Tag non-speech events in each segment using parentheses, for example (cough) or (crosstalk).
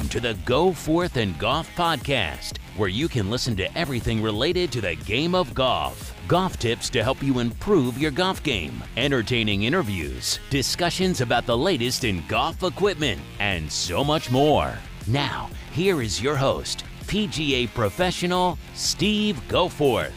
Welcome to the Go Forth and Golf Podcast, where you can listen to everything related to the game of golf. Golf tips to help you improve your golf game, entertaining interviews, discussions about the latest in golf equipment, and so much more. Now, here is your host, PGA professional Steve Goforth.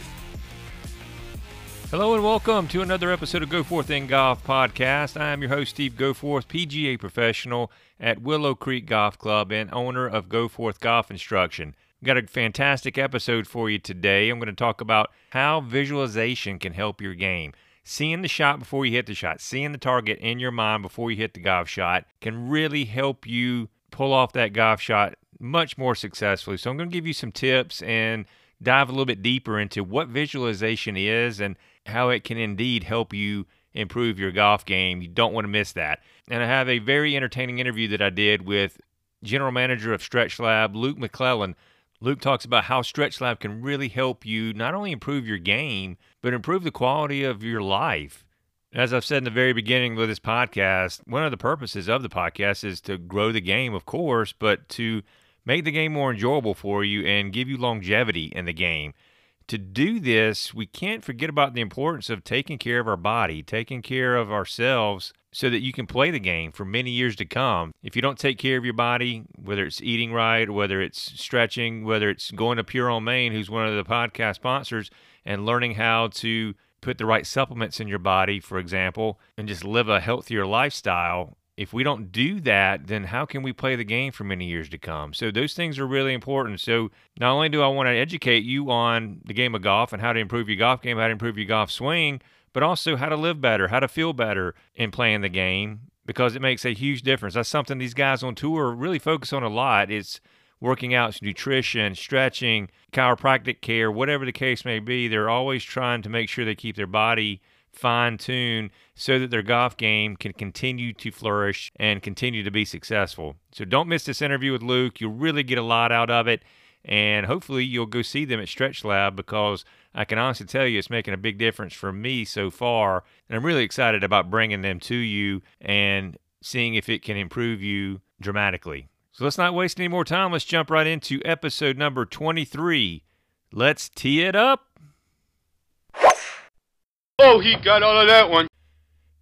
Hello and welcome to another episode of Go Forth and Golf podcast. I am your host, Steve Goforth, PGA professional at Willow Creek Golf Club and owner of Go Forth Golf Instruction. We've got a fantastic episode for you today. I'm going to talk about how visualization can help your game. Seeing the shot before you hit the shot, seeing the target in your mind before you hit the golf shot can really help you pull off that golf shot much more successfully. So I'm going to give you some tips and dive a little bit deeper into what visualization is and how it can indeed help you improve your golf game. You don't want to miss that. And I have a very entertaining interview that I did with general manager of Stretch Lab, Luke McClellan. Luke talks about how Stretch Lab can really help you not only improve your game, but improve the quality of your life. As I've said in the very beginning of this podcast, one of the purposes of the podcast is to grow the game, of course, but to make the game more enjoyable for you and give you longevity in the game to do this, we can't forget about the importance of taking care of our body, taking care of ourselves so that you can play the game for many years to come. If you don't take care of your body, whether it's eating right, whether it's stretching, whether it's going to Pure on Main, who's one of the podcast sponsors, and learning how to put the right supplements in your body, for example, and just live a healthier lifestyle, if we don't do that, then how can we play the game for many years to come? So those things are really important. So not only do I want to educate you on the game of golf and how to improve your golf game, how to improve your golf swing, but also how to live better, how to feel better in playing the game because it makes a huge difference. That's something these guys on tour really focus on a lot. It's working out, nutrition, stretching, chiropractic care, whatever the case may be. They're always trying to make sure they keep their body fine tuned so that their golf game can continue to flourish and continue to be successful. So don't miss this interview with Luke. You'll really get a lot out of it. And hopefully you'll go see them at Stretch Lab because I can honestly tell you it's making a big difference for me so far. And I'm really excited about bringing them to you and seeing if it can improve you dramatically. So let's not waste any more time. Let's jump right into episode number 23. Let's tee it up. Oh, he got all of that one.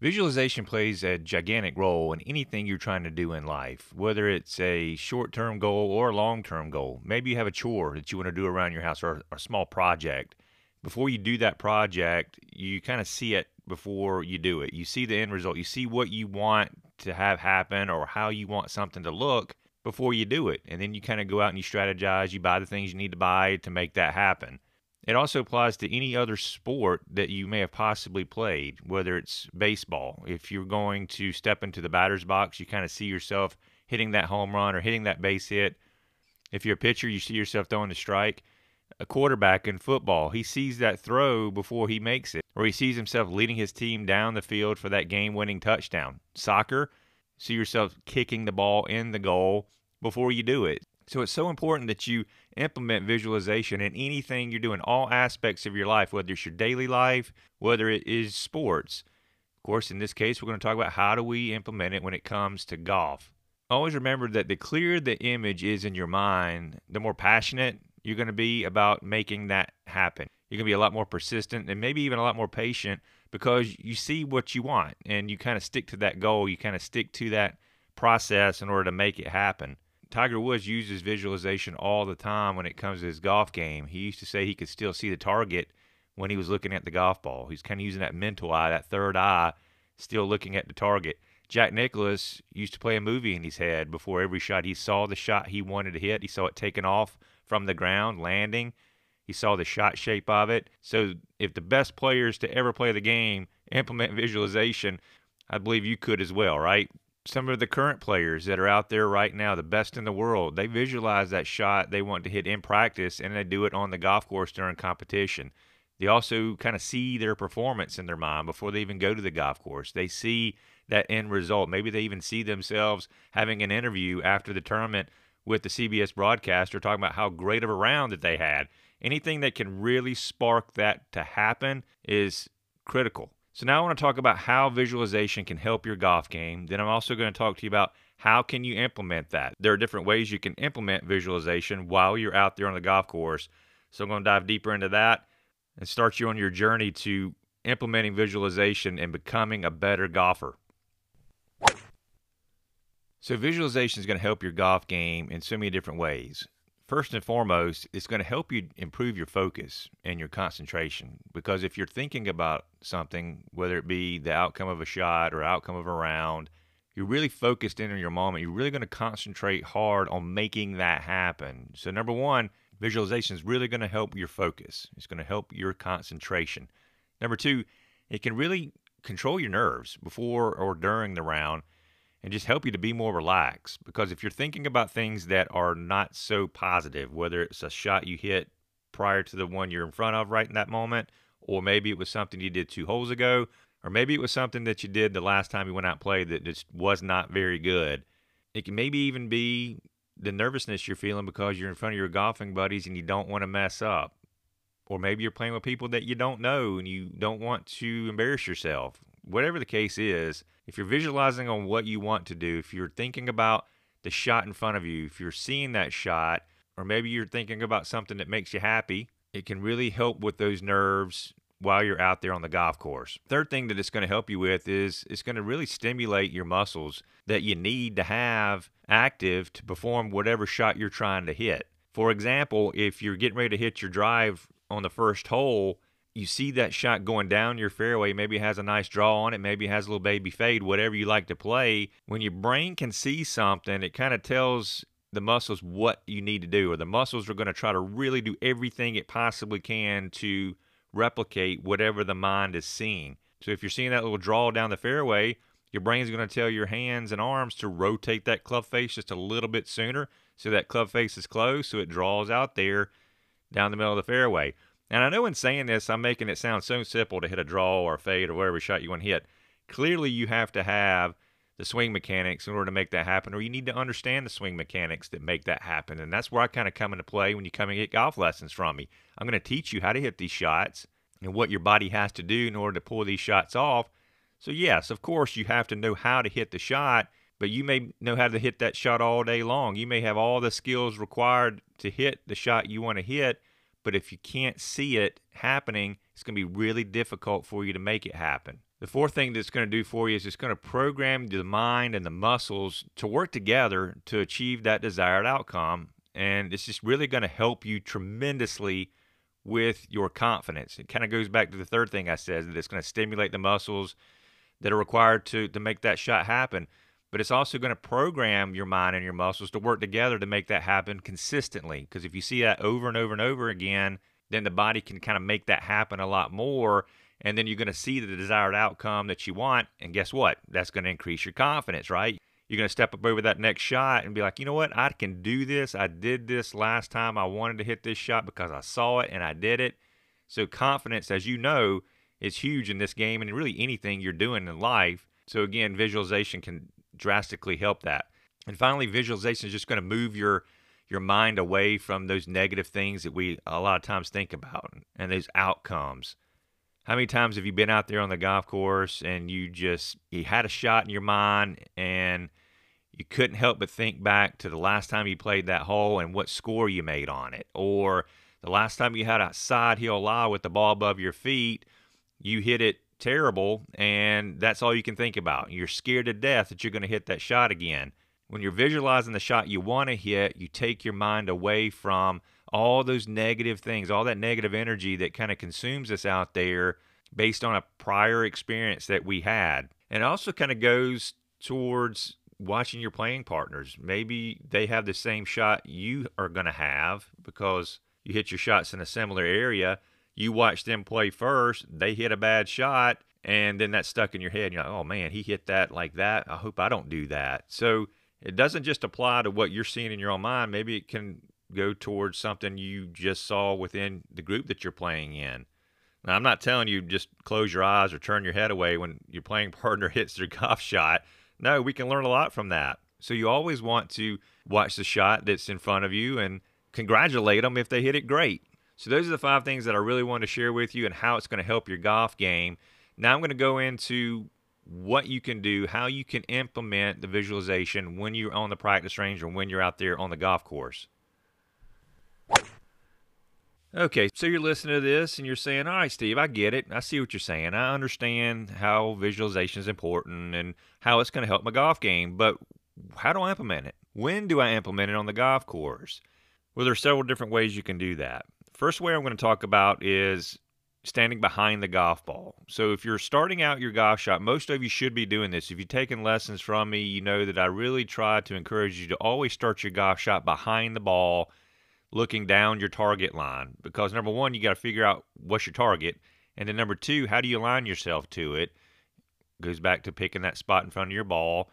Visualization plays a gigantic role in anything you're trying to do in life, whether it's a short term goal or a long term goal. Maybe you have a chore that you want to do around your house or a small project. Before you do that project, you kind of see it before you do it. You see the end result. You see what you want to have happen or how you want something to look before you do it. And then you kind of go out and you strategize. You buy the things you need to buy to make that happen. It also applies to any other sport that you may have possibly played, whether it's baseball. If you're going to step into the batter's box, you kind of see yourself hitting that home run or hitting that base hit. If you're a pitcher, you see yourself throwing the strike. A quarterback in football, he sees that throw before he makes it, or he sees himself leading his team down the field for that game winning touchdown. Soccer, see yourself kicking the ball in the goal before you do it. So it's so important that you implement visualization in anything you're doing, all aspects of your life, whether it's your daily life, whether it is sports. Of course, in this case, we're going to talk about how do we implement it when it comes to golf. Always remember that the clearer the image is in your mind, the more passionate you're going to be about making that happen. You're going to be a lot more persistent and maybe even a lot more patient because you see what you want and you kind of stick to that goal. You kind of stick to that process in order to make it happen. Tiger Woods uses visualization all the time when it comes to his golf game. He used to say he could still see the target when he was looking at the golf ball. He's kind of using that mental eye, that third eye, still looking at the target. Jack Nicklaus used to play a movie in his head before every shot. He saw the shot he wanted to hit. He saw it taken off from the ground, landing. He saw the shot shape of it. So if the best players to ever play the game implement visualization, I believe you could as well, right? Some of the current players that are out there right now, the best in the world, they visualize that shot they want to hit in practice and they do it on the golf course during competition. They also kind of see their performance in their mind before they even go to the golf course. They see that end result. Maybe they even see themselves having an interview after the tournament with the CBS broadcaster talking about how great of a round that they had. Anything that can really spark that to happen is critical. So now I want to talk about how visualization can help your golf game. Then I'm also going to talk to you about how can you implement that. There are different ways you can implement visualization while you're out there on the golf course. So I'm going to dive deeper into that and start you on your journey to implementing visualization and becoming a better golfer. So visualization is going to help your golf game in so many different ways. First and foremost, it's going to help you improve your focus and your concentration because if you're thinking about something, whether it be the outcome of a shot or outcome of a round, you're really focused in on your moment. You're really going to concentrate hard on making that happen. So number 1, visualization is really going to help your focus. It's going to help your concentration. Number 2, it can really control your nerves before or during the round and just help you to be more relaxed. Because if you're thinking about things that are not so positive, whether it's a shot you hit prior to the one you're in front of right in that moment, or maybe it was something you did two holes ago, or maybe it was something that you did the last time you went out and played that just was not very good. It can maybe even be the nervousness you're feeling because you're in front of your golfing buddies and you don't want to mess up. Or maybe you're playing with people that you don't know and you don't want to embarrass yourself. Whatever the case is, if you're visualizing on what you want to do, if you're thinking about the shot in front of you, if you're seeing that shot, or maybe you're thinking about something that makes you happy, it can really help with those nerves while you're out there on the golf course. Third thing that it's going to help you with is it's going to really stimulate your muscles that you need to have active to perform whatever shot you're trying to hit. For example, if you're getting ready to hit your drive on the first hole, you see that shot going down your fairway, maybe it has a nice draw on it, maybe it has a little baby fade, whatever you like to play. When your brain can see something, it kind of tells the muscles what you need to do, or the muscles are going to try to really do everything it possibly can to replicate whatever the mind is seeing. So if you're seeing that little draw down the fairway, your brain's going to tell your hands and arms to rotate that club face just a little bit sooner so that club face is closed so it draws out there down the middle of the fairway. And I know in saying this, I'm making it sound so simple to hit a draw or a fade or whatever shot you want to hit. Clearly, you have to have the swing mechanics in order to make that happen, or you need to understand the swing mechanics that make that happen. And that's where I kind of come into play when you come and get golf lessons from me. I'm going to teach you how to hit these shots and what your body has to do in order to pull these shots off. So, yes, of course, you have to know how to hit the shot, but you may know how to hit that shot all day long. You may have all the skills required to hit the shot you want to hit but if you can't see it happening, it's going to be really difficult for you to make it happen. The fourth thing that's going to do for you is it's going to program the mind and the muscles to work together to achieve that desired outcome. And it's just really going to help you tremendously with your confidence. It kind of goes back to the third thing I said that it's going to stimulate the muscles that are required to, to make that shot happen but it's also going to program your mind and your muscles to work together to make that happen consistently. Because if you see that over and over and over again, then the body can kind of make that happen a lot more. And then you're going to see the desired outcome that you want. And guess what? That's going to increase your confidence, right? You're going to step up over that next shot and be like, you know what? I can do this. I did this last time I wanted to hit this shot because I saw it and I did it. So, confidence, as you know, is huge in this game and really anything you're doing in life. So, again, visualization can drastically help that. And finally, visualization is just going to move your your mind away from those negative things that we a lot of times think about and those outcomes. How many times have you been out there on the golf course and you just you had a shot in your mind and you couldn't help but think back to the last time you played that hole and what score you made on it or the last time you had a side hill lie with the ball above your feet, you hit it terrible, and that's all you can think about. You're scared to death that you're going to hit that shot again. When you're visualizing the shot you want to hit, you take your mind away from all those negative things, all that negative energy that kind of consumes us out there based on a prior experience that we had. And it also kind of goes towards watching your playing partners. Maybe they have the same shot you are going to have because you hit your shots in a similar area you watch them play first, they hit a bad shot, and then that's stuck in your head. You're like, oh man, he hit that like that. I hope I don't do that. So it doesn't just apply to what you're seeing in your own mind. Maybe it can go towards something you just saw within the group that you're playing in. Now, I'm not telling you just close your eyes or turn your head away when your playing (laughs) partner hits their golf shot. No, we can learn a lot from that. So you always want to watch the shot that's in front of you and congratulate them if they hit it great. So those are the five things that I really want to share with you and how it's going to help your golf game. Now I'm going to go into what you can do, how you can implement the visualization when you're on the practice range or when you're out there on the golf course. Okay, so you're listening to this and you're saying, All right, Steve, I get it. I see what you're saying. I understand how visualization is important and how it's going to help my golf game, but how do I implement it? When do I implement it on the golf course? Well, there are several different ways you can do that. First way I'm going to talk about is standing behind the golf ball. So if you're starting out your golf shot, most of you should be doing this. If you've taken lessons from me, you know that I really try to encourage you to always start your golf shot behind the ball, looking down your target line. Because number one, you got to figure out what's your target. And then number two, how do you align yourself to it? Goes back to picking that spot in front of your ball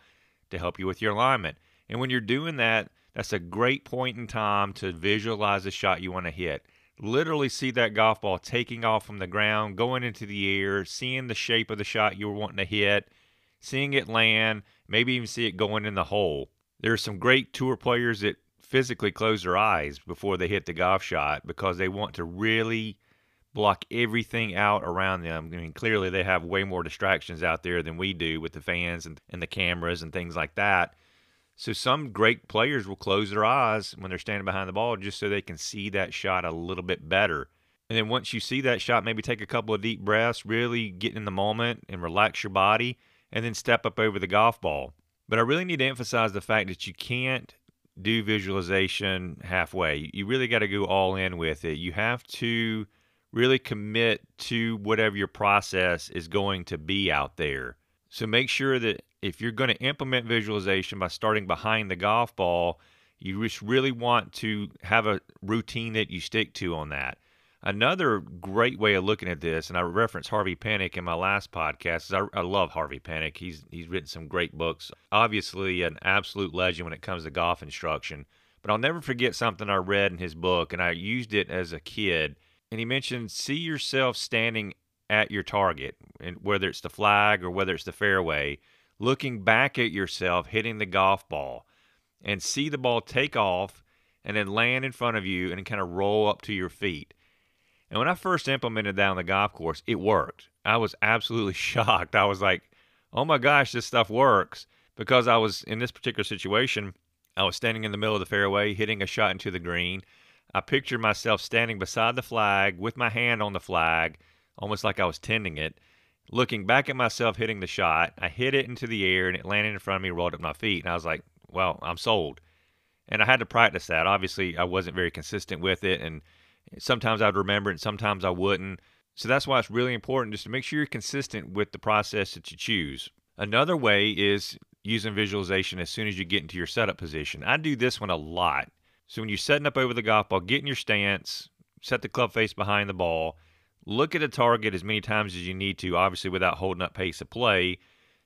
to help you with your alignment. And when you're doing that, that's a great point in time to visualize the shot you want to hit literally see that golf ball taking off from the ground, going into the air, seeing the shape of the shot you were wanting to hit, seeing it land, maybe even see it going in the hole. There are some great tour players that physically close their eyes before they hit the golf shot because they want to really block everything out around them. I mean, clearly they have way more distractions out there than we do with the fans and, and the cameras and things like that. So some great players will close their eyes when they're standing behind the ball just so they can see that shot a little bit better. And then once you see that shot, maybe take a couple of deep breaths, really get in the moment and relax your body, and then step up over the golf ball. But I really need to emphasize the fact that you can't do visualization halfway. You really got to go all in with it. You have to really commit to whatever your process is going to be out there. So make sure that if you're going to implement visualization by starting behind the golf ball, you just really want to have a routine that you stick to on that. Another great way of looking at this, and I referenced Harvey Penick in my last podcast, I, I, love Harvey Penick. He's he's written some great books. Obviously, an absolute legend when it comes to golf instruction. But I'll never forget something I read in his book, and I used it as a kid. And he mentioned, see yourself standing at your target, and whether it's the flag or whether it's the fairway, looking back at yourself hitting the golf ball and see the ball take off and then land in front of you and kind of roll up to your feet. And when I first implemented that on the golf course, it worked. I was absolutely (laughs) shocked. I was like, oh my gosh, this stuff works. Because I was in this particular situation, I was standing in the middle of the fairway, hitting a shot into the green. I pictured myself standing beside the flag with my hand on the flag, almost like I was tending it, looking back at myself hitting the shot. I hit it into the air and it landed in front of me, rolled up my feet. And I was like, well, I'm sold. And I had to practice that. Obviously, I wasn't very consistent with it. And sometimes I'd remember it and sometimes I wouldn't. So that's why it's really important just to make sure you're consistent with the process that you choose. Another way is using visualization as soon as you get into your setup position. I do this one a lot. So when you're setting up over the golf ball, get in your stance, set the club face behind the ball, look at a target as many times as you need to, obviously without holding up pace of play,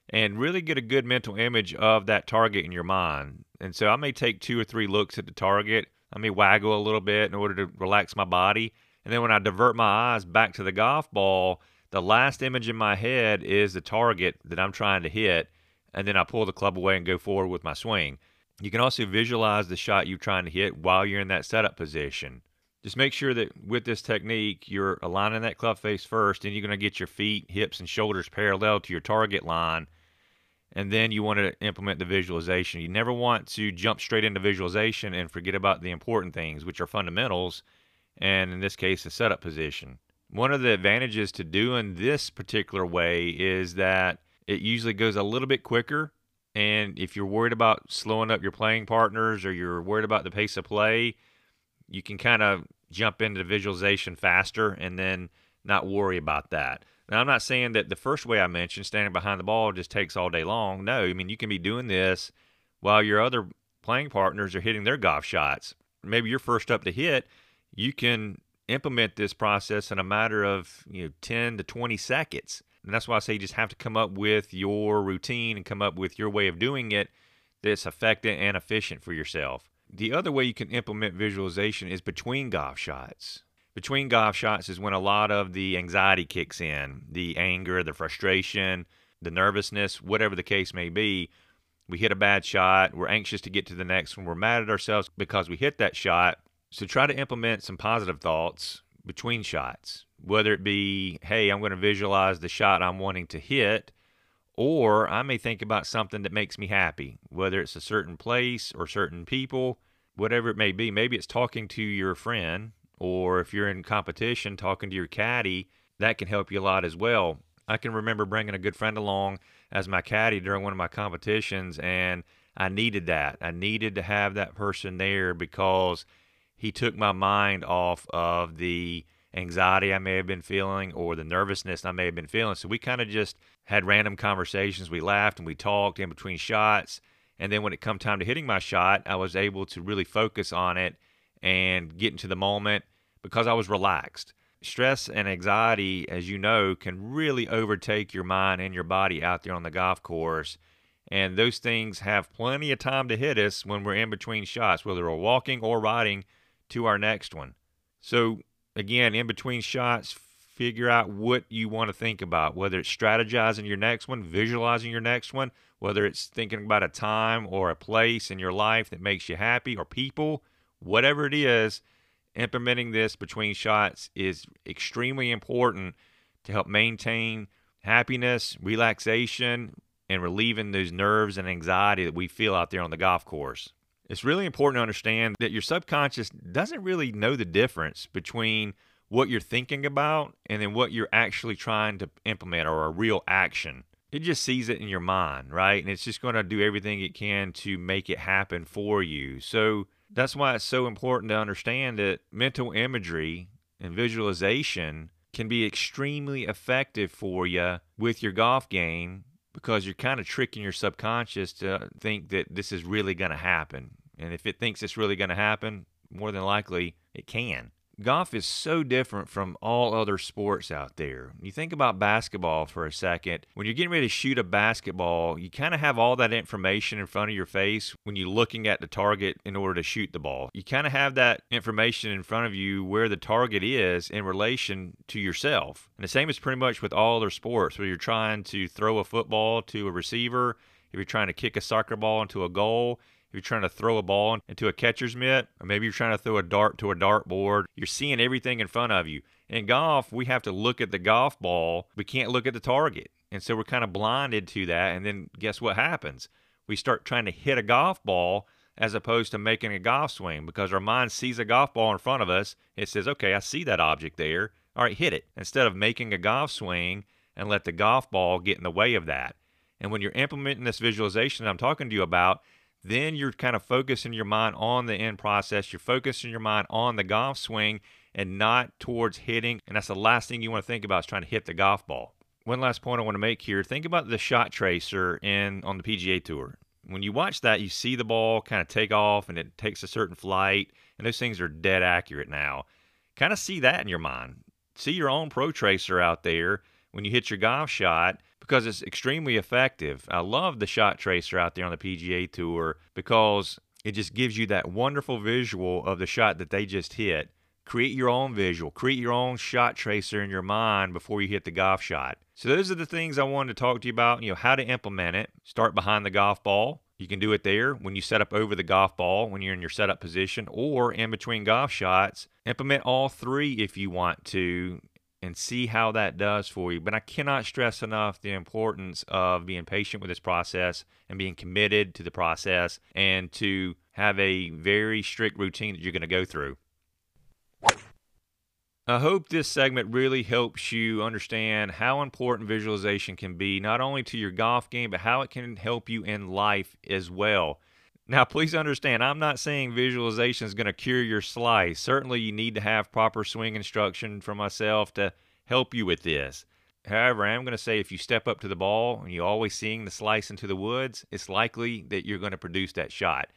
and really get a good mental image of that target in your mind. And so I may take two or three looks at the target. I may waggle a little bit in order to relax my body. And then when I divert my eyes back to the golf ball, the last image in my head is the target that I'm trying to hit. And then I pull the club away and go forward with my swing. You can also visualize the shot you're trying to hit while you're in that setup position just make sure that with this technique, you're aligning that club face first, and you're going to get your feet, hips, and shoulders parallel to your target line. And then you want to implement the visualization. You never want to jump straight into visualization and forget about the important things, which are fundamentals, and in this case, the setup position. One of the advantages to doing this particular way is that it usually goes a little bit quicker. And if you're worried about slowing up your playing partners or you're worried about the pace of play, you can kind of jump into the visualization faster and then not worry about that. Now, I'm not saying that the first way I mentioned, standing behind the ball, just takes all day long. No, I mean, you can be doing this while your other playing partners are hitting their golf shots. Maybe you're first up to hit. You can implement this process in a matter of you know 10 to 20 seconds. And that's why I say you just have to come up with your routine and come up with your way of doing it that's effective and efficient for yourself. The other way you can implement visualization is between golf shots. Between golf shots is when a lot of the anxiety kicks in, the anger, the frustration, the nervousness, whatever the case may be. We hit a bad shot, we're anxious to get to the next one, we're mad at ourselves because we hit that shot. So try to implement some positive thoughts between shots. whether it be, hey, I'm going to visualize the shot I'm wanting to hit, or I may think about something that makes me happy, whether it's a certain place or certain people, whatever it may be. Maybe it's talking to your friend, or if you're in competition, talking to your caddy, that can help you a lot as well. I can remember bringing a good friend along as my caddy during one of my competitions, and I needed that. I needed to have that person there because he took my mind off of the anxiety I may have been feeling or the nervousness I may have been feeling. So we kind of just had random conversations. We laughed and we talked in between shots. And then when it come time to hitting my shot, I was able to really focus on it and get into the moment because I was relaxed. Stress and anxiety, as you know, can really overtake your mind and your body out there on the golf course. And those things have plenty of time to hit us when we're in between shots, whether we're walking or riding to our next one. So, again, in between shots, figure out what you want to think about, whether it's strategizing your next one, visualizing your next one, whether it's thinking about a time or a place in your life that makes you happy or people, whatever it is, implementing this between shots is extremely important to help maintain happiness, relaxation, and relieving those nerves and anxiety that we feel out there on the golf course. It's really important to understand that your subconscious doesn't really know the difference between what you're thinking about and then what you're actually trying to implement or a real action. It just sees it in your mind, right? And it's just going to do everything it can to make it happen for you. So that's why it's so important to understand that mental imagery and visualization can be extremely effective for you with your golf game because you're kind of tricking your subconscious to think that this is really going to happen. And if it thinks it's really going to happen, more than likely it can golf is so different from all other sports out there. You think about basketball for a second. When you're getting ready to shoot a basketball, you kind of have all that information in front of your face when you're looking at the target in order to shoot the ball. You kind of have that information in front of you where the target is in relation to yourself. And the same is pretty much with all other sports where you're trying to throw a football to a receiver, if you're trying to kick a soccer ball into a goal, you're trying to throw a ball into a catcher's mitt, or maybe you're trying to throw a dart to a dartboard, you're seeing everything in front of you. In golf, we have to look at the golf ball. We can't look at the target. And so we're kind of blinded to that. And then guess what happens? We start trying to hit a golf ball as opposed to making a golf swing because our mind sees a golf ball in front of us. It says, okay, I see that object there. All right, hit it. Instead of making a golf swing and let the golf ball get in the way of that. And when you're implementing this visualization I'm talking to you about, then you're kind of focusing your mind on the end process. You're focusing your mind on the golf swing and not towards hitting. And that's the last thing you want to think about is trying to hit the golf ball. One last point I want to make here. Think about the shot tracer in on the PGA Tour. When you watch that, you see the ball kind of take off and it takes a certain flight, and those things are dead accurate now. Kind of see that in your mind. See your own Protracer out there when you hit your golf shot because it's extremely effective. I love the shot tracer out there on the PGA Tour because it just gives you that wonderful visual of the shot that they just hit. Create your own visual, create your own shot tracer in your mind before you hit the golf shot. So those are the things I wanted to talk to you about, you know, how to implement it. Start behind the golf ball. You can do it there when you set up over the golf ball when you're in your setup position or in between golf shots. Implement all three if you want to and see how that does for you. But I cannot stress enough the importance of being patient with this process and being committed to the process and to have a very strict routine that you're going to go through. I hope this segment really helps you understand how important visualization can be, not only to your golf game, but how it can help you in life as well. Now, please understand, I'm not saying visualization is going to cure your slice. Certainly, you need to have proper swing instruction from myself to help you with this. However, I'm going to say if you step up to the ball and you're always seeing the slice into the woods, it's likely that you're going to produce that shot.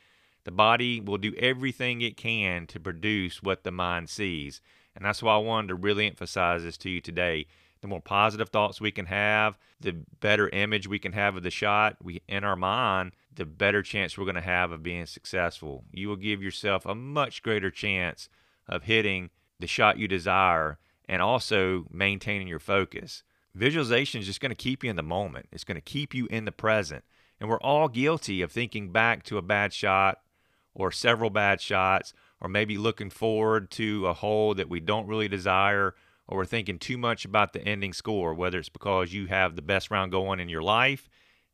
The body will do everything it can to produce what the mind sees. And that's why I wanted to really emphasize this to you today. The more positive thoughts we can have, the better image we can have of the shot we in our mind, the better chance we're going to have of being successful. You will give yourself a much greater chance of hitting the shot you desire and also maintaining your focus. Visualization is just going to keep you in the moment. It's going to keep you in the present. And we're all guilty of thinking back to a bad shot or several bad shots or maybe looking forward to a hole that we don't really desire or we're thinking too much about the ending score, whether it's because you have the best round going in your life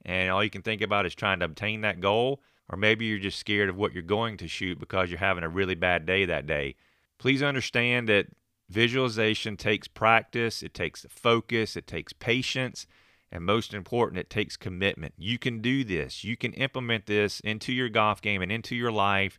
and all you can think about is trying to obtain that goal, or maybe you're just scared of what you're going to shoot because you're having a really bad day that day. Please understand that visualization takes practice, it takes focus, it takes patience, and most important, it takes commitment. You can do this. You can implement this into your golf game and into your life.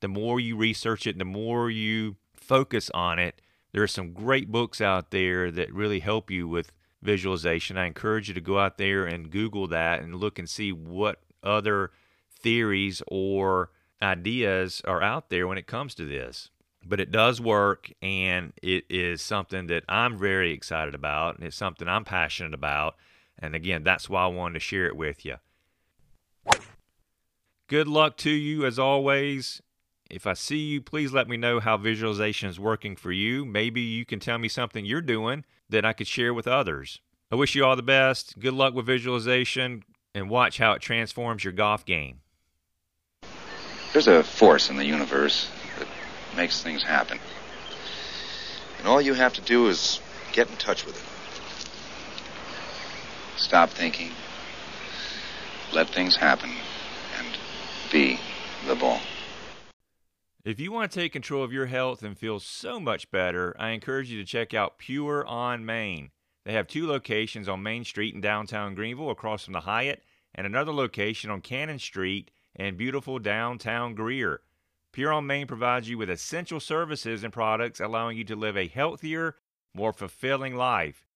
The more you research it, the more you focus on it. There are some great books out there that really help you with visualization. I encourage you to go out there and Google that and look and see what other theories or ideas are out there when it comes to this. But it does work, and it is something that I'm very excited about, and it's something I'm passionate about. And again, that's why I wanted to share it with you. Good luck to you as always. If I see you, please let me know how visualization is working for you. Maybe you can tell me something you're doing that I could share with others. I wish you all the best. Good luck with visualization and watch how it transforms your golf game. There's a force in the universe that makes things happen. And all you have to do is get in touch with it. Stop thinking, let things happen, and be the ball. If you want to take control of your health and feel so much better, I encourage you to check out Pure on Main. They have two locations on Main Street in downtown Greenville across from the Hyatt, and another location on Cannon Street in beautiful downtown Greer. Pure on Main provides you with essential services and products allowing you to live a healthier, more fulfilling life.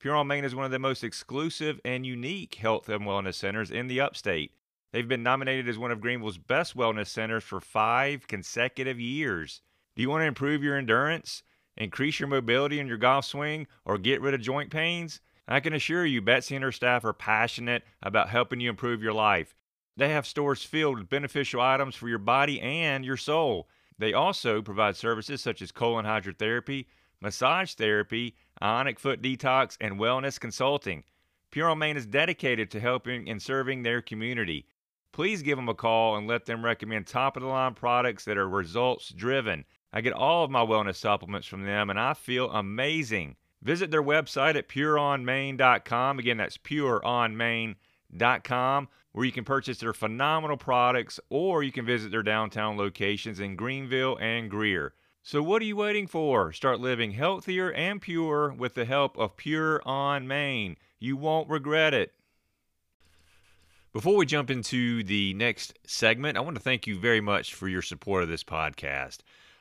Pure on Main is one of the most exclusive and unique health and wellness centers in the upstate. They've been nominated as one of Greenville's best wellness centers for five consecutive years. Do you want to improve your endurance, increase your mobility in your golf swing, or get rid of joint pains? I can assure you, Betsy and her staff are passionate about helping you improve your life. They have stores filled with beneficial items for your body and your soul. They also provide services such as colon hydrotherapy, massage therapy, ionic foot detox, and wellness consulting. Pure on Main is dedicated to helping and serving their community please give them a call and let them recommend top of the line products that are results driven. I get all of my wellness supplements from them and I feel amazing. Visit their website at pureonmain.com. Again, that's pureonmain.com, where you can purchase their phenomenal products or you can visit their downtown locations in Greenville and Greer. So, what are you waiting for? Start living healthier and pure with the help of Pure on Main. You won't regret it. Before we jump into the next segment, I want to thank you very much for your support of this podcast.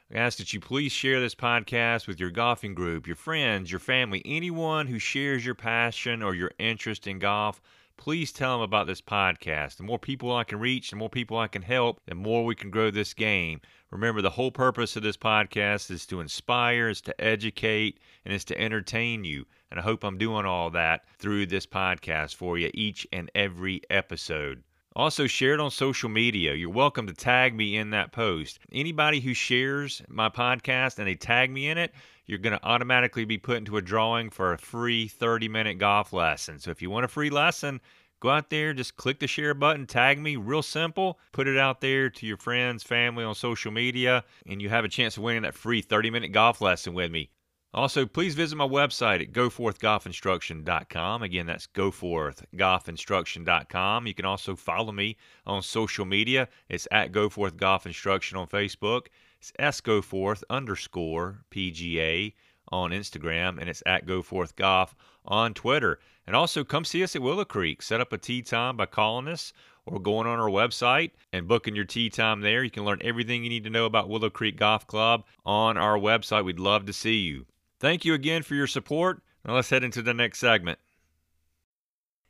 I ask that you please share this podcast with your golfing group, your friends, your family, anyone who shares your passion or your interest in golf. Please tell them about this podcast. The more people I can reach, the more people I can help, the more we can grow this game. Remember, the whole purpose of this podcast is to inspire, is to educate, and is to entertain you. And I hope I'm doing all that through this podcast for you each and every episode. Also, share it on social media. You're welcome to tag me in that post. Anybody who shares my podcast and they tag me in it, you're going to automatically be put into a drawing for a free 30 minute golf lesson. So, if you want a free lesson, go out there, just click the share button, tag me, real simple, put it out there to your friends, family on social media, and you have a chance of winning that free 30 minute golf lesson with me. Also, please visit my website at goforthgolfinstruction.com. Again, that's goforthgolfinstruction.com. You can also follow me on social media. It's at goforthgolfinstruction on Facebook. It's sgoforth underscore PGA on Instagram, and it's at goforthgolf on Twitter. And also, come see us at Willow Creek. Set up a tee time by calling us or going on our website and booking your tee time there. You can learn everything you need to know about Willow Creek Golf Club on our website. We'd love to see you. Thank you again for your support. Now let's head into the next segment.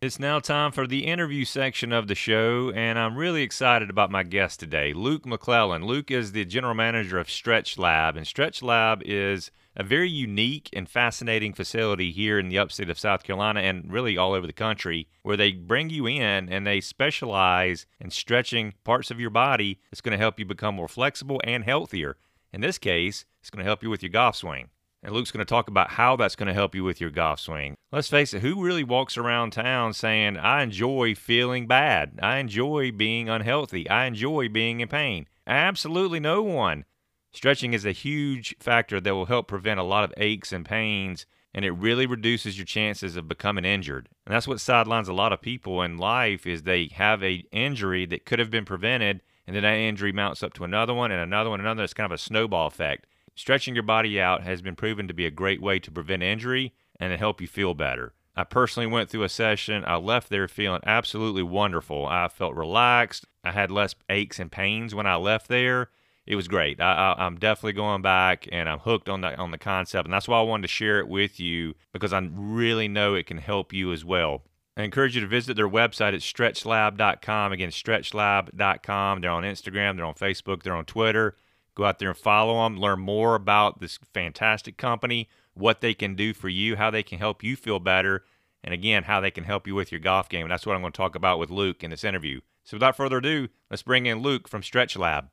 It's now time for the interview section of the show, and I'm really excited about my guest today, Luke McClellan. Luke is the general manager of Stretch Lab, and Stretch Lab is a very unique and fascinating facility here in the upstate of South Carolina and really all over the country where they bring you in and they specialize in stretching parts of your body that's going to help you become more flexible and healthier. In this case, it's going to help you with your golf swing. And Luke's going to talk about how that's going to help you with your golf swing. Let's face it, who really walks around town saying, I enjoy feeling bad? I enjoy being unhealthy. I enjoy being in pain? Absolutely no one. Stretching is a huge factor that will help prevent a lot of aches and pains, and it really reduces your chances of becoming injured. And that's what sidelines a lot of people in life is they have a injury that could have been prevented, and then that injury mounts up to another one and another one and another. It's kind of a snowball effect. Stretching your body out has been proven to be a great way to prevent injury and to help you feel better. I personally went through a session. I left there feeling absolutely wonderful. I felt relaxed. I had less aches and pains when I left there it was great. I, am definitely going back, and I'm hooked on the on the concept, and that's why I wanted to share it with you because I really know it can help you as well. I encourage you to visit their website at stretchlab.com. Again, stretchlab.com. They're on Instagram, they're on Facebook, they're on Twitter. Go out there and follow them. Learn more about this fantastic company, what they can do for you, how they can help you feel better, and again, how they can help you with your golf game. And that's what I'm going to talk about with Luke in this interview. So, without further ado, let's bring in Luke from Stretch Lab.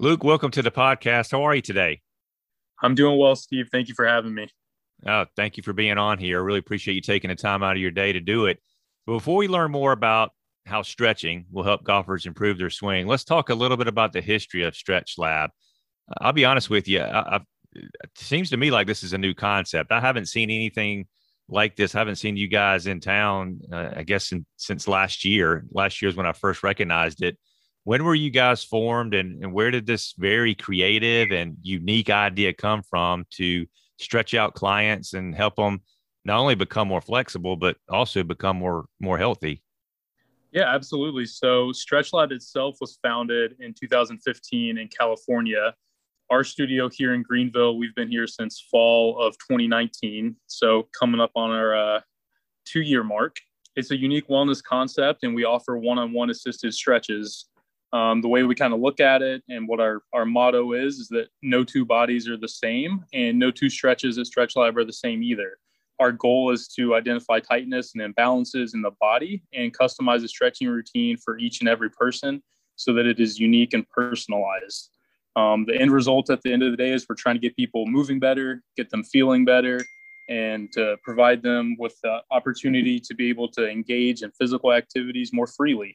Luke, welcome to the podcast. How are you today? I'm doing well, Steve. Thank you for having me. Oh, thank you for being on here. I really appreciate you taking the time out of your day to do it. But before we learn more about how stretching will help golfers improve their swing, let's talk a little bit about the history of Stretch Lab. I'll be honest with you. I, I, it seems to me like this is a new concept. I haven't seen anything like this. I haven't seen you guys in town, uh, I guess, in, since last year. Last year is when I first recognized it when were you guys formed and, and where did this very creative and unique idea come from to stretch out clients and help them not only become more flexible but also become more more healthy yeah absolutely. So stretch lab itself was founded in 2015 in california. Our studio here in greenville we've been here since fall of 2019 so coming up on our uh, two year mark. It's a unique wellness concept and we offer one-on-one assisted stretches. Um, the way we kind of look at it and what our, our motto is is that no two bodies are the same and no two stretches at stretch lab are the same either our goal is to identify tightness and imbalances in the body and customize a stretching routine for each and every person so that it is unique and personalized. Um, the end result at the end of the day is we're trying to get people moving better get them feeling better and to provide them with the opportunity to be able to engage in physical activities more freely.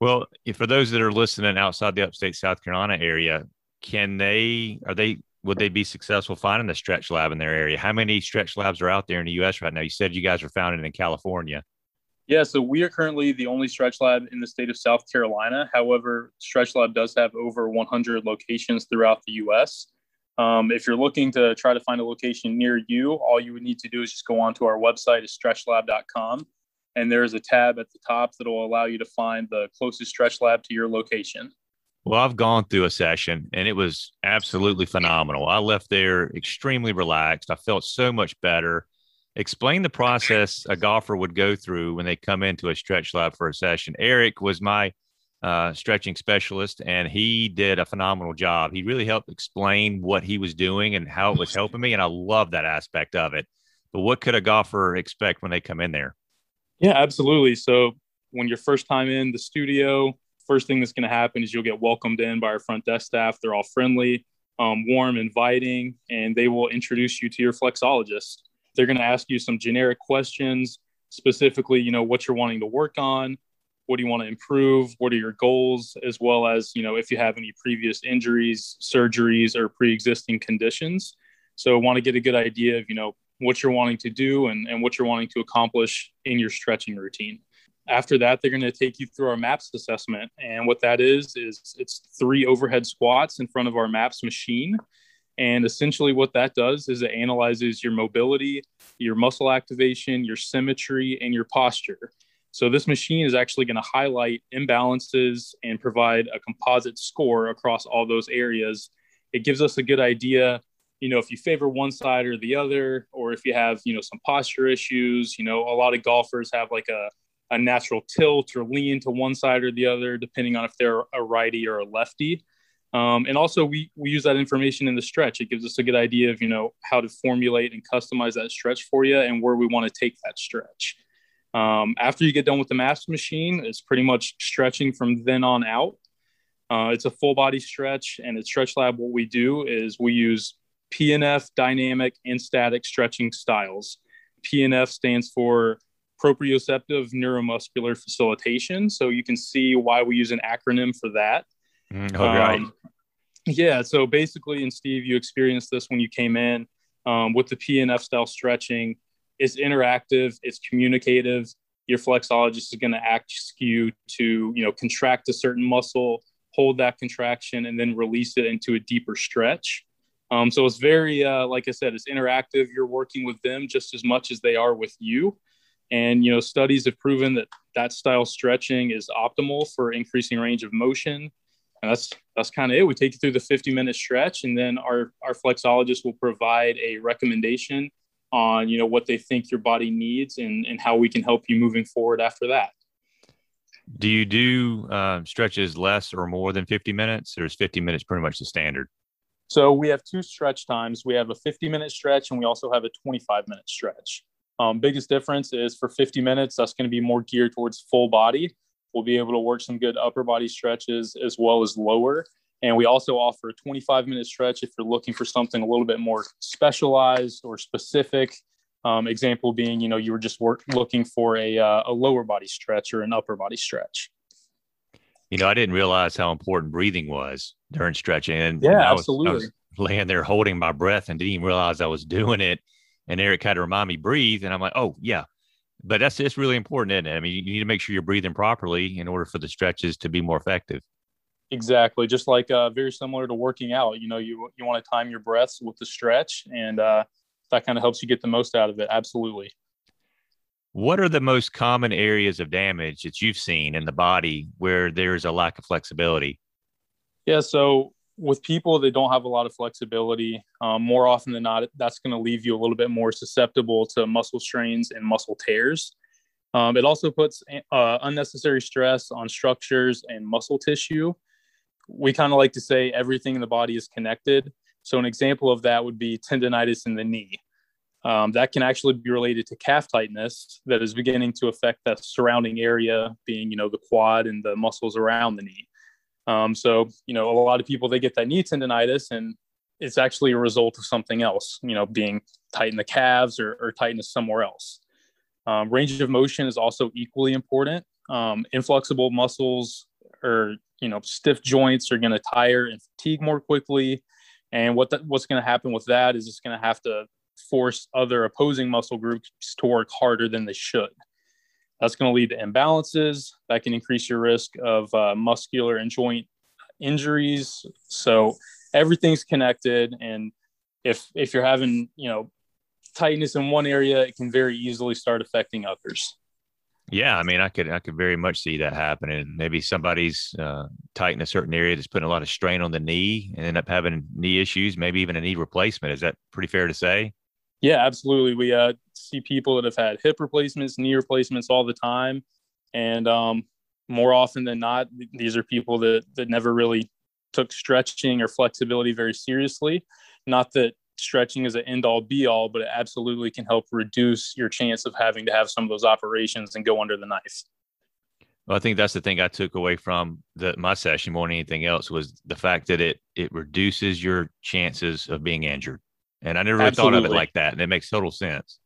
Well, for those that are listening outside the upstate South Carolina area, can they are they would they be successful finding a stretch lab in their area? How many stretch labs are out there in the U.S. right now? You said you guys are founded in California. Yeah, so we are currently the only stretch lab in the state of South Carolina. However, Stretch Lab does have over 100 locations throughout the U.S. Um, if you're looking to try to find a location near you, all you would need to do is just go onto our website, is stretchlab.com, and there's a tab at the top that will allow you to find the closest stretch lab to your location. Well, I've gone through a session and it was absolutely phenomenal. I left there extremely relaxed. I felt so much better. Explain the process a golfer would go through when they come into a stretch lab for a session. Eric was my uh, stretching specialist and he did a phenomenal job. He really helped explain what he was doing and how it was helping me. And I love that aspect of it. But what could a golfer expect when they come in there? Yeah, absolutely. So when you're first time in the studio, first thing that's going to happen is you'll get welcomed in by our front desk staff. They're all friendly, um, warm, inviting, and they will introduce you to your flexologist. They're going to ask you some generic questions, specifically, you know, what you're wanting to work on, what do you want to improve, what are your goals, as well as, you know, if you have any previous injuries, surgeries, or pre-existing conditions. So, want to get a good idea of, you know, what you're wanting to do and, and what you're wanting to accomplish in your stretching routine. After that, they're going to take you through our MAPS assessment. And what that is, is it's three overhead squats in front of our MAPS machine. And essentially, what that does is it analyzes your mobility, your muscle activation, your symmetry, and your posture. So, this machine is actually going to highlight imbalances and provide a composite score across all those areas. It gives us a good idea you know, if you favor one side or the other, or if you have, you know, some posture issues, you know, a lot of golfers have like a, a natural tilt or lean to one side or the other, depending on if they're a righty or a lefty. Um, and also, we, we use that information in the stretch. It gives us a good idea of, you know, how to formulate and customize that stretch for you and where we want to take that stretch. Um, after you get done with the MAPS machine, it's pretty much stretching from then on out. Uh, it's a full body stretch, and at Stretch Lab, what we do is we use PNF dynamic and static stretching styles. PNF stands for proprioceptive neuromuscular facilitation. So you can see why we use an acronym for that. Mm, oh, right. Um, yeah. So basically, and Steve, you experienced this when you came in um, with the PNF style stretching. It's interactive. It's communicative. Your flexologist is going to ask you to, you know, contract a certain muscle, hold that contraction, and then release it into a deeper stretch. Um, so it's very, uh, like I said, it's interactive. You're working with them just as much as they are with you. And you know, studies have proven that that style stretching is optimal for increasing range of motion. And that's that's kind of it. We take you through the 50 minute stretch, and then our our flexologist will provide a recommendation on you know what they think your body needs and and how we can help you moving forward after that. Do you do uh, stretches less or more than 50 minutes, or is 50 minutes pretty much the standard? So we have two stretch times. We have a 50 minute stretch, and we also have a 25 minute stretch. Um, biggest difference is for 50 minutes, that's going to be more geared towards full body. We'll be able to work some good upper body stretches as well as lower. And we also offer a 25 minute stretch if you're looking for something a little bit more specialized or specific. Um, example being, you know, you were just work, looking for a, uh, a lower body stretch or an upper body stretch. You know, I didn't realize how important breathing was during stretching. And yeah, I was, absolutely. I was laying there holding my breath and didn't even realize I was doing it and Eric had to remind me breathe, and I'm like, oh yeah, but that's it's really important, isn't it? I mean, you need to make sure you're breathing properly in order for the stretches to be more effective. Exactly, just like uh, very similar to working out. You know, you you want to time your breaths with the stretch, and uh, that kind of helps you get the most out of it. Absolutely. What are the most common areas of damage that you've seen in the body where there's a lack of flexibility? Yeah, so with people that don't have a lot of flexibility, um, more often than not, that's going to leave you a little bit more susceptible to muscle strains and muscle tears. Um, it also puts uh, unnecessary stress on structures and muscle tissue. We kind of like to say everything in the body is connected. So, an example of that would be tendonitis in the knee. Um, that can actually be related to calf tightness that is beginning to affect that surrounding area, being you know the quad and the muscles around the knee. Um, so, you know, a lot of people, they get that knee tendonitis and it's actually a result of something else, you know, being tight in the calves or, or tightness somewhere else. Um, range of motion is also equally important. Um, inflexible muscles or, you know, stiff joints are going to tire and fatigue more quickly. And what that, what's going to happen with that is it's going to have to force other opposing muscle groups to work harder than they should. That's going to lead to imbalances. That can increase your risk of uh, muscular and joint injuries. So everything's connected, and if if you're having you know tightness in one area, it can very easily start affecting others. Yeah, I mean, I could I could very much see that happening. Maybe somebody's uh, tight in a certain area that's putting a lot of strain on the knee and end up having knee issues, maybe even a knee replacement. Is that pretty fair to say? Yeah, absolutely. We uh, see people that have had hip replacements, knee replacements all the time, and um, more often than not, these are people that that never really took stretching or flexibility very seriously. Not that stretching is an end all be all, but it absolutely can help reduce your chance of having to have some of those operations and go under the knife. Well, I think that's the thing I took away from the, my session more than anything else was the fact that it it reduces your chances of being injured. And I never really thought of it like that. And it makes total sense.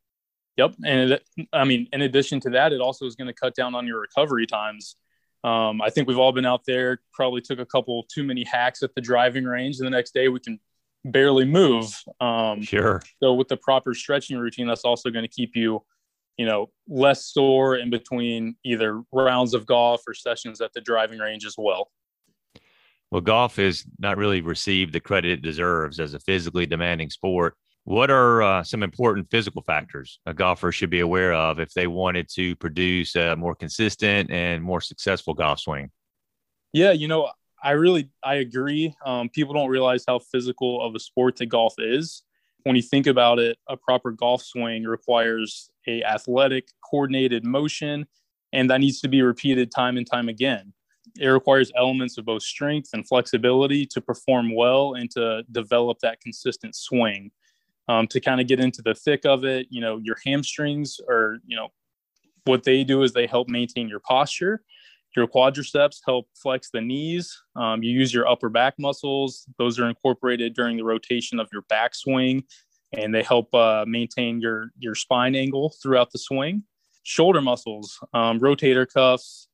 Yep. And it, I mean, in addition to that, it also is going to cut down on your recovery times. Um, I think we've all been out there, probably took a couple too many hacks at the driving range. And the next day we can barely move. Um, sure. So with the proper stretching routine, that's also going to keep you, you know, less sore in between either rounds of golf or sessions at the driving range as well. Well, golf has not really received the credit it deserves as a physically demanding sport. What are uh, some important physical factors a golfer should be aware of if they wanted to produce a more consistent and more successful golf swing? Yeah, you know, I really I agree. Um, people don't realize how physical of a sport that golf is. When you think about it, a proper golf swing requires a athletic, coordinated motion, and that needs to be repeated time and time again it requires elements of both strength and flexibility to perform well and to develop that consistent swing. Um, to kind of get into the thick of it, you know, your hamstrings are, you know, what they do is they help maintain your posture. Your quadriceps help flex the knees. Um, you use your upper back muscles; those are incorporated during the rotation of your backswing, and they help uh, maintain your your spine angle throughout the swing. Shoulder muscles, um, rotator cuffs,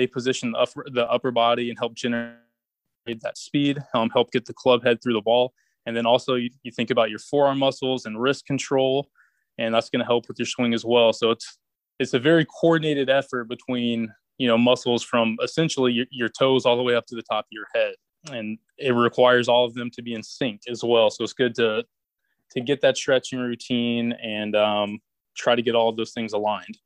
they position the upper, the upper body and help generate that speed, um, help get the club head through the ball. And then also you, you think about your forearm muscles and wrist control, and that's going to help with your swing as well. So it's it's a very coordinated effort between you know muscles from essentially your, your toes all the way up to the top of your head, and it requires all of them to be in sync as well. So it's good to to get that stretching routine and um, try to get all of those things aligned.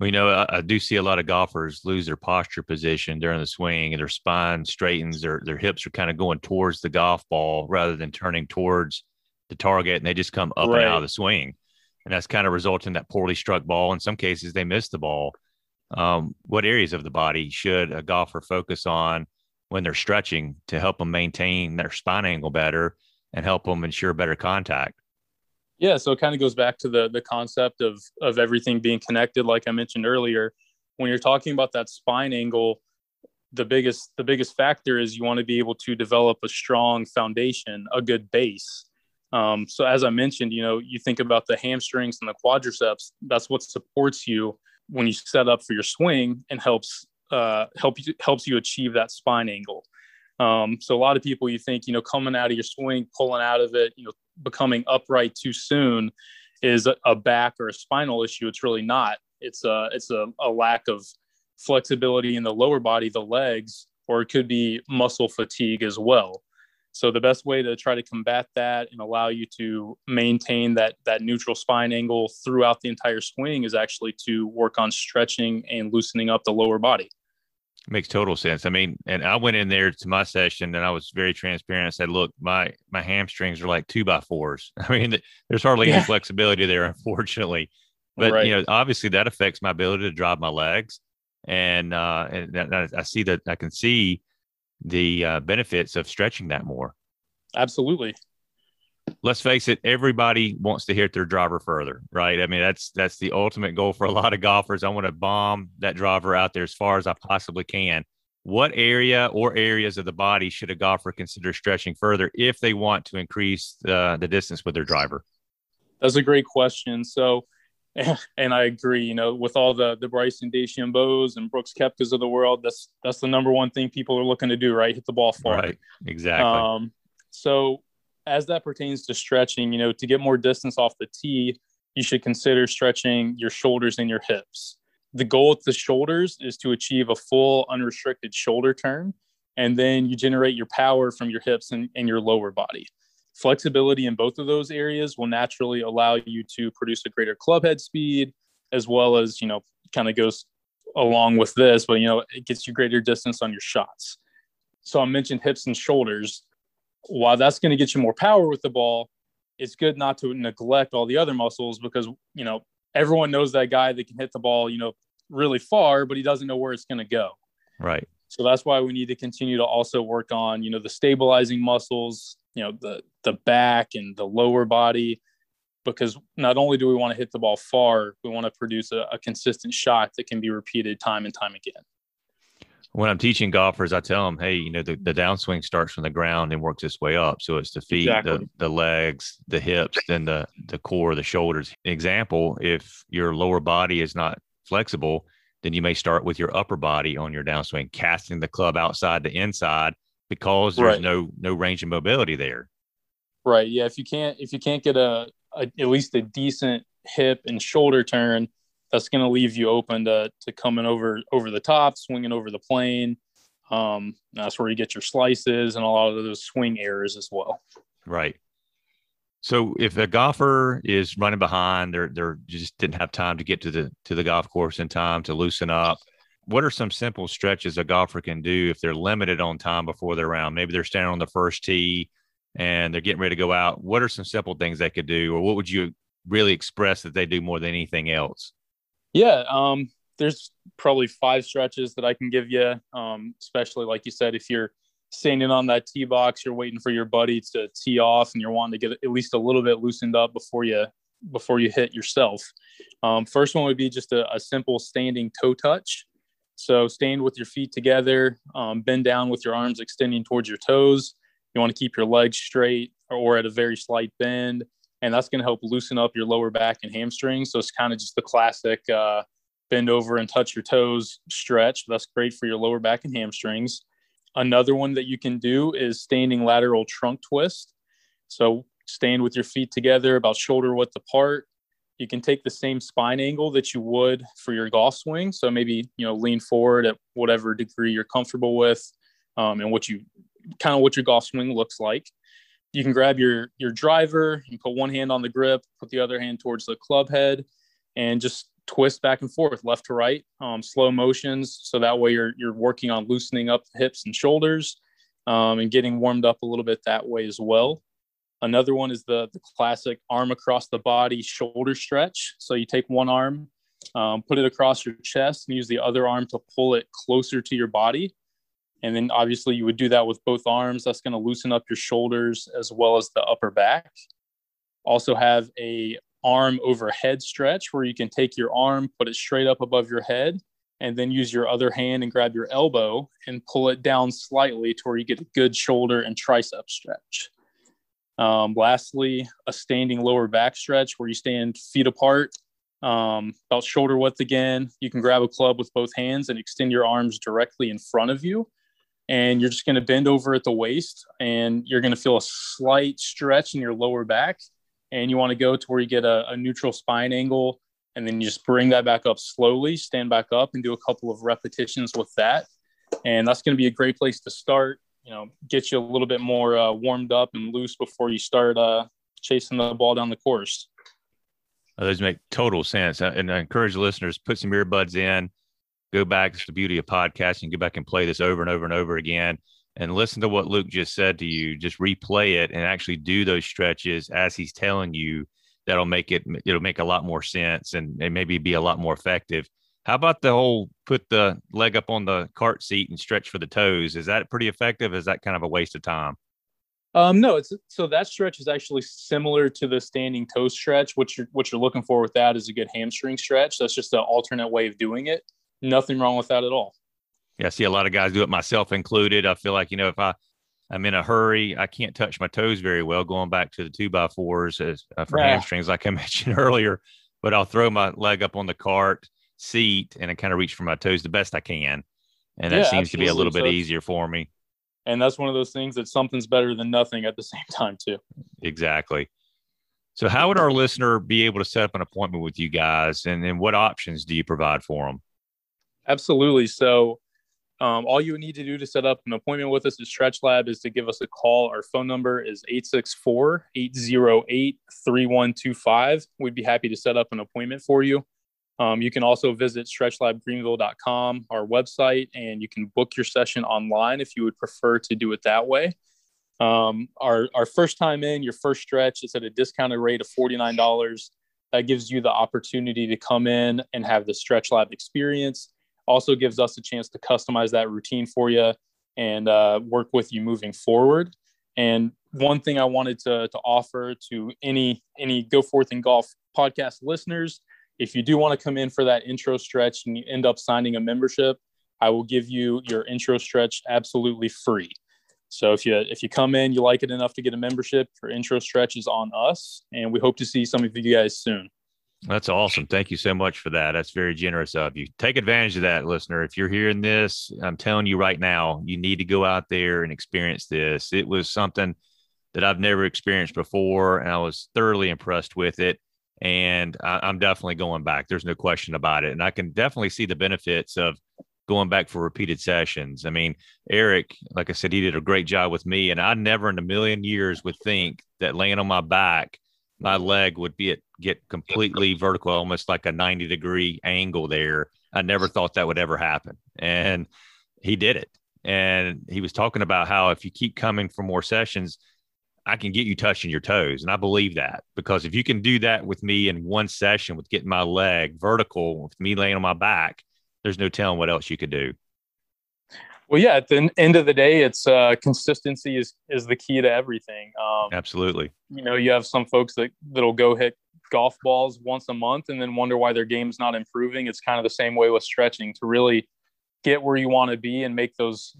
We know I, I, do see a lot of golfers lose their posture position during the swing, and their spine straightens. Their their hips are kind of going towards the golf ball rather than turning towards the target, and they just come up right. and out of the swing, and that's kind of resulting in that poorly struck ball. In some cases, they miss the ball. Um, what areas of the body should a golfer focus on when they're stretching to help them maintain their spine angle better and help them ensure better contact? Yeah, so it kind of goes back to the the concept of of everything being connected, like I mentioned earlier. When you're talking about that spine angle, the biggest the biggest factor is you want to be able to develop a strong foundation, a good base. Um, so as I mentioned, you know, you think about the hamstrings and the quadriceps. That's what supports you when you set up for your swing and helps uh, help you helps you achieve that spine angle. Um, so a lot of people, you think, you know, coming out of your swing, pulling out of it, you know, becoming upright too soon is a back or a spinal issue. It's really not. It's a it's a, a lack of flexibility in the lower body, the legs, or it could be muscle fatigue as well. So the best way to try to combat that and allow you to maintain that that neutral spine angle throughout the entire swing is actually to work on stretching and loosening up the lower body. Makes total sense. I mean, and I went in there to my session and I was very transparent. I said, "Look, my my hamstrings are like two by fours. (laughs) I mean, there's hardly yeah. any flexibility there, unfortunately. But right. you know, obviously that affects my ability to drive my legs, and uh, and I see that I can see the uh, benefits of stretching that more. Absolutely let's face it, everybody wants to hit their driver further, right? I mean, that's that's the ultimate goal for a lot of golfers. I want to bomb that driver out there as far as I possibly can. What area or areas of the body should a golfer consider stretching further if they want to increase the, the distance with their driver? That's a great question. So, (laughs) and I agree. You know, with all the the Bryson DeChambeaus and Brooks Koepkas of the world, that's that's the number one thing people are looking to do, right? Hit the ball far. Right. Exactly. Um, so as that pertains to stretching, you know, to get more distance off the tee, you should consider stretching your shoulders and your hips. The goal with the shoulders is to achieve a full unrestricted shoulder turn, and then you generate your power from your hips and, and your lower body. Flexibility in both of those areas will naturally allow you to produce a greater club head speed, as well as, you know, kind of goes along with this, but, you know, it gets you greater distance on your shots. So I mentioned hips and shoulders while that's going to get you more power with the ball, it's good not to neglect all the other muscles because, you know, everyone knows that guy that can hit the ball, you know, really far, but he doesn't know where it's going to go. Right. So that's why we need to continue to also work on, you know, the stabilizing muscles, you know, the the back and the lower body, because not only do we want to hit the ball far, we want to produce a, a consistent shot that can be repeated time and time again when I'm teaching golfers, I tell them, hey, you know, the, the downswing starts from the ground and works its way up. So it's the feet, exactly. the, the legs, the hips, then the, the core, the shoulders. Example, if your lower body is not flexible, then you may start with your upper body on your downswing, casting the club outside to inside because there's right. no no range of mobility there. Right. Yeah. If you can't if you can't get a, a at least a decent hip and shoulder turn, that's going to leave you open to, to coming over over the top, swinging over the plane. Um, that's where you get your slices and a lot of those swing errors as well. Right. So if a golfer is running behind, they're they're just didn't have time to get to the to the golf course in time to loosen up. What are some simple stretches a golfer can do if they're limited on time before their round? Maybe they're standing on the first tee and they're getting ready to go out. What are some simple things they could do, or what would you really express that they do more than anything else? Yeah, um, there's probably five stretches that I can give you, um, especially like you said, if you're standing on that tee box, you're waiting for your buddy to tee off, and you're wanting to get at least a little bit loosened up before you before you hit yourself. Um, first one would be just a, a, simple standing toe touch. So stand with your feet together, um, bend down with your arms extending towards your toes. You want to keep your legs straight or at a very slight bend and that's going to help loosen up your lower back and hamstrings. So it's kind of just the classic uh, bend over and touch your toes stretch. That's great for your lower back and hamstrings. Another one that you can do is standing lateral trunk twist. So stand with your feet together about shoulder width apart. You can take the same spine angle that you would for your golf swing. So maybe, you know, lean forward at whatever degree you're comfortable with um, and what you kind of what your golf swing looks like. You can grab your your driver, and put one hand on the grip, put the other hand towards the club head, and just twist back and forth, left to right, um, slow motions. So that way you're you're working on loosening up the hips and shoulders, um, and getting warmed up a little bit that way as well. Another one is the, the classic arm across the body shoulder stretch. So you take one arm, um, put it across your chest, and use the other arm to pull it closer to your body. And then obviously you would do that with both arms. That's going to loosen up your shoulders as well as the upper back. Also have a arm overhead stretch where you can take your arm, put it straight up above your head, and then use your other hand and grab your elbow and pull it down slightly to where you get a good shoulder and tricep stretch. Um, lastly, a standing lower back stretch where you stand feet apart, um, about shoulder width again. You can grab a club with both hands and extend your arms directly in front of you. And you're just going to bend over at the waist and you're going to feel a slight stretch in your lower back. And you want to go to where you get a, a neutral spine angle. And then you just bring that back up slowly, stand back up and do a couple of repetitions with that. And that's going to be a great place to start you know get you a little bit more uh, warmed up and loose before you start uh, chasing the ball down the course. those make total sense, and I encourage listeners put some earbuds in, go back. It's the beauty of podcasting. Go back and play this over and over and over again, and listen to what Luke just said to you. Just replay it and actually do those stretches as he's telling you. That'll make it. It'll make a lot more sense and, and maybe be a lot more effective. How about the whole put the leg up on the cart seat and stretch for the toes? Is that pretty effective? Is that kind of a waste of time? Um, no, it's so that stretch is actually similar to the standing toe stretch. What you're what you're looking for with that is a good hamstring stretch. That's just an alternate way of doing it. Nothing wrong with that at all. Yeah, I see a lot of guys do it, myself included. I feel like you know if I I'm in a hurry, I can't touch my toes very well. Going back to the two by fours as, uh, for yeah. hamstrings, like I (laughs) mentioned earlier, but I'll throw my leg up on the cart seat and I kind of reach for my toes the best I can. And that yeah, seems absolutely. to be a little bit so easier for me. And that's one of those things that something's better than nothing at the (laughs) same time, too. Exactly. So, how would our listener be able to set up an appointment with you guys, and, and what options do you provide for them? Absolutely. So, um, all you need to do to set up an appointment with us at Stretch Lab is to give us a call. Our phone number is 864 808 3125. We'd be happy to set up an appointment for you. Um, you can also visit stretchlabgreenville.com, our website, and you can book your session online if you would prefer to do it that way. Um, our, our first time in, your first stretch is at a discounted rate of $49. That gives you the opportunity to come in and have the Stretch Lab experience. Also gives us a chance to customize that routine for you and uh, work with you moving forward. And one thing I wanted to, to offer to any any Go Forth and Golf podcast listeners if you do want to come in for that intro stretch and you end up signing a membership, I will give you your intro stretch absolutely free. So if you if you come in, you like it enough to get a membership, your intro stretch is on us, and we hope to see some of you guys soon. That's awesome. Thank you so much for that. That's very generous of you. Take advantage of that, listener. If you're hearing this, I'm telling you right now, you need to go out there and experience this. It was something that I've never experienced before, and I was thoroughly impressed with it and I, am definitely going back. There's no question about it, and I can definitely see the benefits of going back for repeated sessions. I mean, Eric, like I said, he did a great job with me, and I never in a million years would think that laying on my back, my leg would be at, get completely vertical, almost like a 90 degree angle there. I never thought that would ever happen, and he did it. And he was talking about how if you keep coming for more sessions, I can get you touching your toes. And I believe that because if you can do that with me in one session with getting my leg vertical, with me laying on my back, there's no telling what else you could do. Well, yeah, at the end of the day, it's uh, consistency is, is the key to everything. Um, Absolutely. You know, you have some folks that, that'll go hit golf balls once a month and then wonder why their game's not improving. It's kind of the same way with stretching to really get where you want to be and make those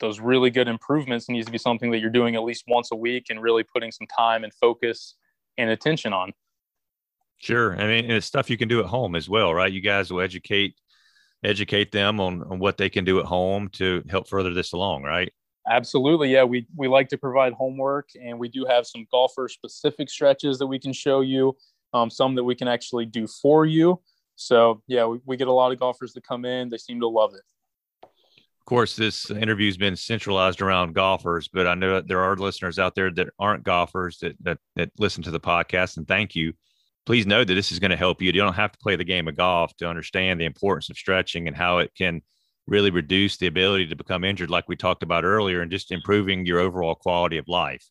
those really good improvements needs to be something that you're doing at least once a week and really putting some time and focus and attention on. Sure. I mean, it's stuff you can do at home as well, right? You guys will educate educate them on, on what they can do at home to help further this along, right? Absolutely. Yeah. We, we like to provide homework and we do have some golfer specific stretches that we can show you, um, some that we can actually do for you. So, yeah, we, we get a lot of golfers that come in. They seem to love it. Of course, this interview has been centralized around golfers, but I know that there are listeners out there that aren't golfers that, that, that listen to the podcast. And thank you. Please know that this is going to help you. You don't have to play the game of golf to understand the importance of stretching and how it can really reduce the ability to become injured, like we talked about earlier, and just improving your overall quality of life.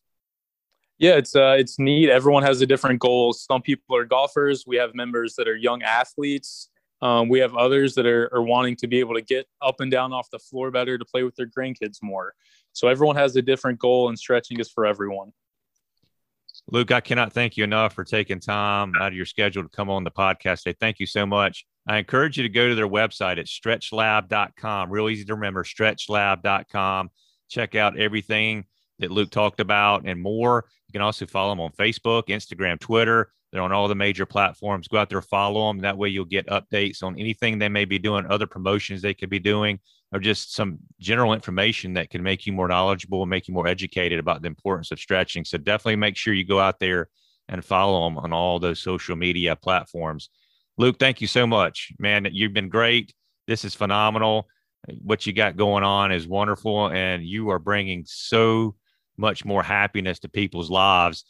Yeah, it's uh, it's neat. Everyone has a different goal. Some people are golfers. We have members that are young athletes. Um, we have others that are, are wanting to be able to get up and down off the floor better to play with their grandkids more. So everyone has a different goal, and stretching is for everyone. Luke, I cannot thank you enough for taking time out of your schedule to come on the podcast today. Thank you so much. I encourage you to go to their website at stretchlab.com. Real easy to remember, stretchlab.com. Check out everything that Luke talked about and more. You can also follow them on Facebook, Instagram, Twitter. They're on all the major platforms. Go out there, follow them. That way, you'll get updates on anything they may be doing, other promotions they could be doing, or just some general information that can make you more knowledgeable and make you more educated about the importance of stretching. So, definitely make sure you go out there and follow them on all those social media platforms. Luke, thank you so much, man. You've been great. This is phenomenal. What you got going on is wonderful, and you are bringing so much more happiness to people's lives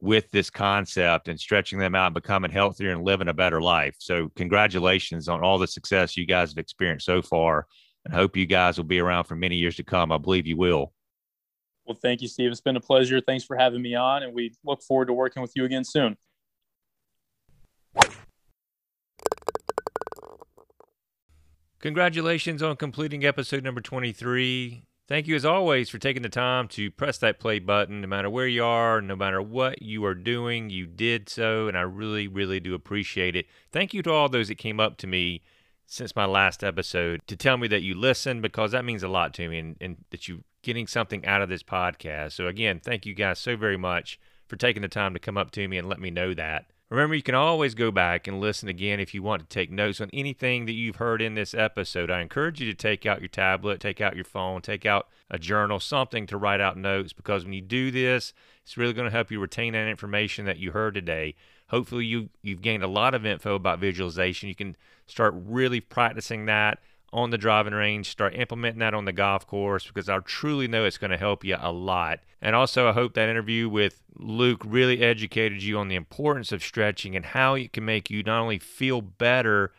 with this concept and stretching them out and becoming healthier and living a better life. So, congratulations on all the success you guys have experienced so far. And hope you guys will be around for many years to come. I believe you will. Well, thank you, Steve. It's been a pleasure. Thanks for having me on, and we look forward to working with you again soon. Congratulations on completing episode number 23. Thank you, as always, for taking the time to press that play button. No matter where you are, no matter what you are doing, you did so, and I really, really do appreciate it. Thank you to all those that came up to me since my last episode to tell me that you listened because that means a lot to me and, and that you're getting something out of this podcast. So, again, thank you guys so very much for taking the time to come up to me and let me know that. Remember, you can always go back and listen again if you want to take notes on anything that you've heard in this episode. I encourage you to take out your tablet, take out your phone, take out a journal, something to write out notes because when you do this, it's really going to help you retain that information that you heard today. Hopefully, you, you've gained a lot of info about visualization. You can start really practicing that on the driving range, start implementing that on the golf course because I truly know it's going to help you a lot. And also, I hope that interview with Luke really educated you on the importance of stretching and how it can make you not only feel better,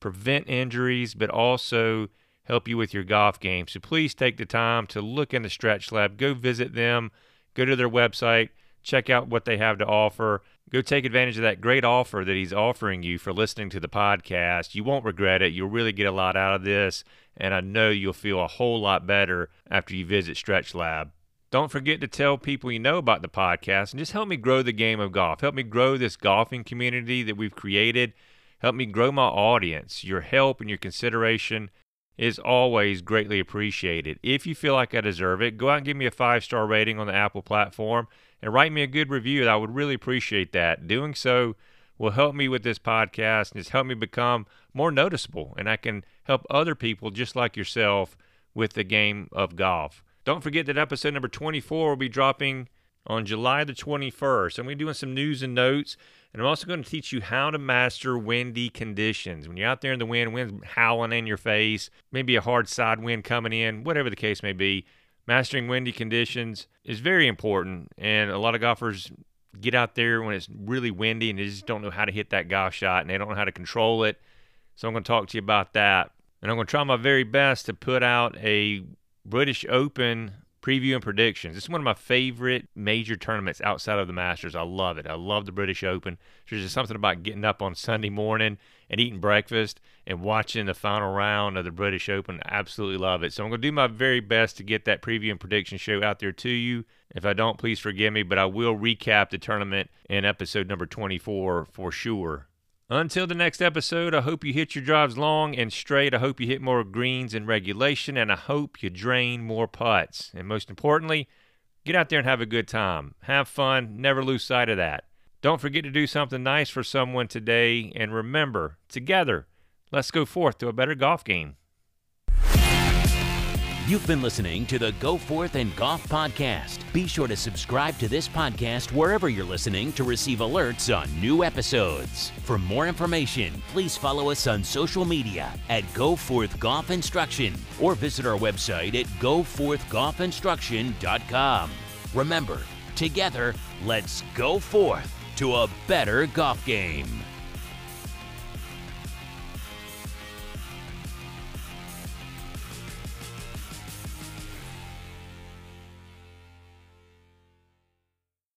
prevent injuries, but also help you with your golf game. So please take the time to look in the Stretch Lab, go visit them, go to their website, check out what they have to offer. Go take advantage of that great offer that he's offering you for listening to the podcast. You won't regret it. You'll really get a lot out of this, and I know you'll feel a whole lot better after you visit Stretch Lab. Don't forget to tell people you know about the podcast and just help me grow the game of golf. Help me grow this golfing community that we've created. Help me grow my audience. Your help and your consideration is always greatly appreciated. If you feel like I deserve it, go out and give me a five star rating on the Apple platform and write me a good review. I would really appreciate that. Doing so will help me with this podcast and it's helped me become more noticeable and I can help other people just like yourself with the game of golf. Don't forget that episode number 24 will be dropping on July the 21st. I'm going to be doing some news and notes. And I'm also going to teach you how to master windy conditions. When you're out there in the wind, wind's howling in your face, maybe a hard side wind coming in, whatever the case may be, mastering windy conditions is very important. And a lot of golfers get out there when it's really windy and they just don't know how to hit that golf shot and they don't know how to control it. So I'm going to talk to you about that. And I'm going to try my very best to put out a British Open preview and predictions. It's one of my favorite major tournaments outside of the Masters. I love it. I love the British Open. There's just something about getting up on Sunday morning and eating breakfast and watching the final round of the British Open. Absolutely love it. So I'm going to do my very best to get that preview and prediction show out there to you. If I don't, please forgive me, but I will recap the tournament in episode number 24 for sure. Until the next episode, I hope you hit your drives long and straight. I hope you hit more greens in regulation, and I hope you drain more putts. And most importantly, get out there and have a good time. Have fun. Never lose sight of that. Don't forget to do something nice for someone today. And remember, together, Let's go forth to a better golf game. You've been listening to the Go Forth and Golf Podcast. Be sure to subscribe to this podcast wherever you're listening to receive alerts on new episodes. For more information, please follow us on social media at Go Forth Golf Instruction or visit our website at goforthgolfinstruction.com. Remember, together, let's go forth to a better golf game.